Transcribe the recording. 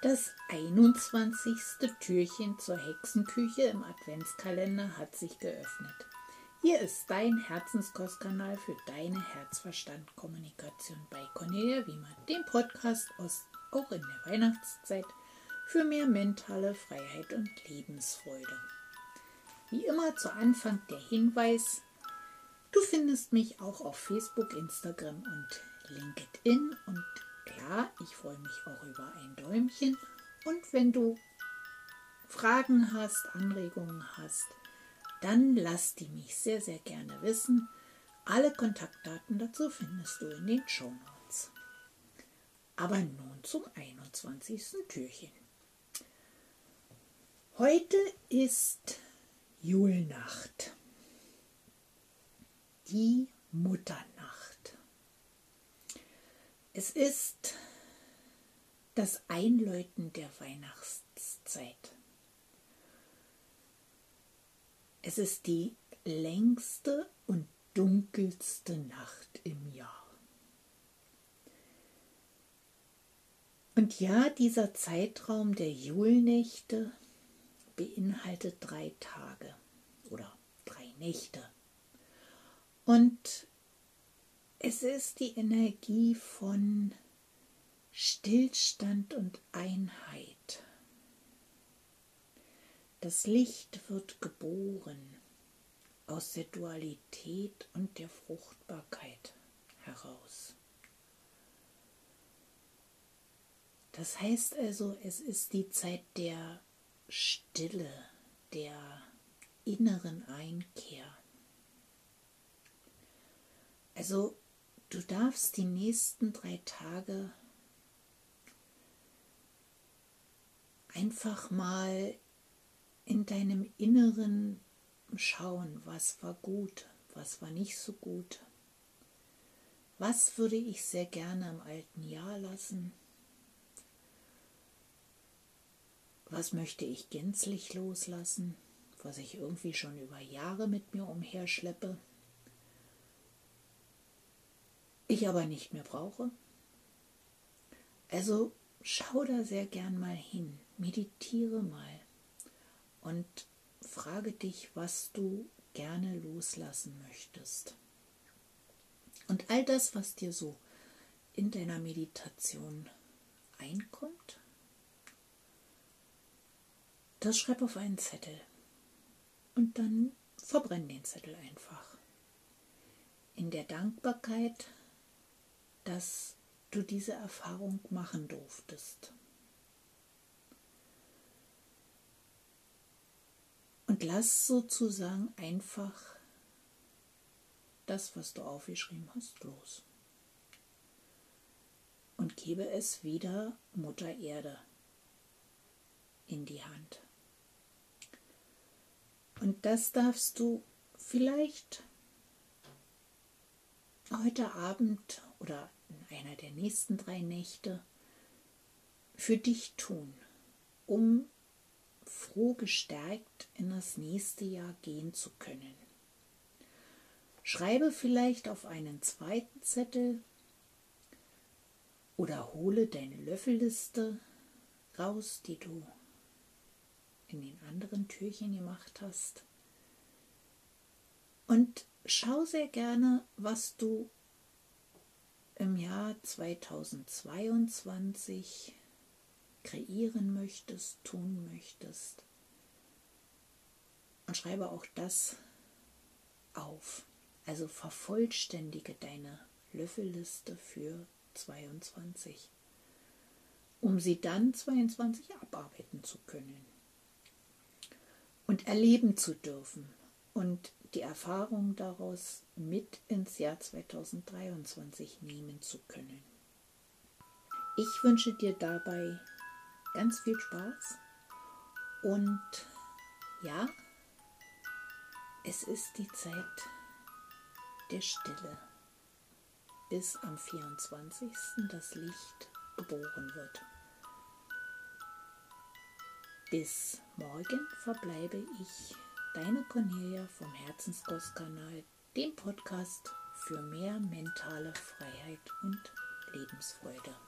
Das 21. Türchen zur Hexenküche im Adventskalender hat sich geöffnet. Hier ist dein Herzenskostkanal für deine Herzverstand-Kommunikation bei Cornelia Wiemann, dem Podcast aus, auch in der Weihnachtszeit für mehr mentale Freiheit und Lebensfreude. Wie immer zu Anfang der Hinweis, du findest mich auch auf Facebook, Instagram und LinkedIn und klar, ich freue mich auch über ein Däumchen und wenn du Fragen hast, Anregungen hast, dann lass die mich sehr, sehr gerne wissen. Alle Kontaktdaten dazu findest du in den Show Notes. Aber nun zum 21. Türchen. Heute ist Julnacht, die Mutternacht. Es ist das Einläuten der Weihnachtszeit. Es ist die längste und dunkelste Nacht im Jahr. Und ja, dieser Zeitraum der Julnächte beinhaltet drei Tage oder drei Nächte. Und es ist die Energie von Stillstand und Einheit. Das Licht wird geboren aus der Dualität und der Fruchtbarkeit heraus. Das heißt also, es ist die Zeit der Stille, der inneren Einkehr. Also du darfst die nächsten drei Tage einfach mal in deinem Inneren schauen, was war gut, was war nicht so gut. Was würde ich sehr gerne im alten Jahr lassen? was möchte ich gänzlich loslassen, was ich irgendwie schon über Jahre mit mir umherschleppe, ich aber nicht mehr brauche. Also schau da sehr gern mal hin, meditiere mal und frage dich, was du gerne loslassen möchtest. Und all das, was dir so in deiner Meditation einkommt, das schreib auf einen Zettel und dann verbrenn den Zettel einfach. In der Dankbarkeit, dass du diese Erfahrung machen durftest. Und lass sozusagen einfach das, was du aufgeschrieben hast, los. Und gebe es wieder Mutter Erde in die Hand. Und das darfst du vielleicht heute Abend oder einer der nächsten drei Nächte für dich tun, um froh gestärkt in das nächste Jahr gehen zu können. Schreibe vielleicht auf einen zweiten Zettel oder hole deine Löffelliste raus, die du in den anderen Türchen gemacht hast. Und schau sehr gerne, was du im Jahr 2022 kreieren möchtest, tun möchtest. Und schreibe auch das auf. Also vervollständige deine Löffelliste für 22, um sie dann 22 abarbeiten zu können und erleben zu dürfen und die Erfahrung daraus mit ins Jahr 2023 nehmen zu können. Ich wünsche dir dabei ganz viel Spaß und ja, es ist die Zeit der Stille, bis am 24. das Licht geboren wird. Bis morgen verbleibe ich, deine Cornelia vom Herzenskostkanal, dem Podcast für mehr mentale Freiheit und Lebensfreude.